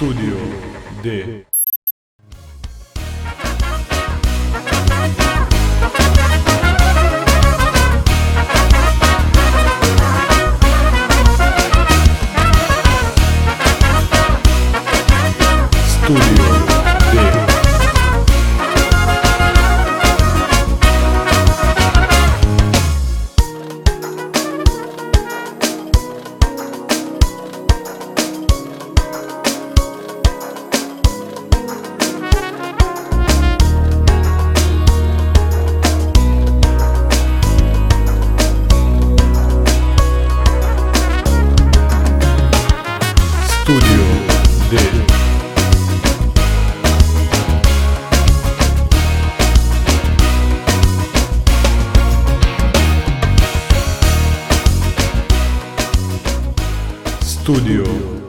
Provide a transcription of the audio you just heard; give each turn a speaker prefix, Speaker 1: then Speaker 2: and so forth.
Speaker 1: Studio D. Studio estudio Studio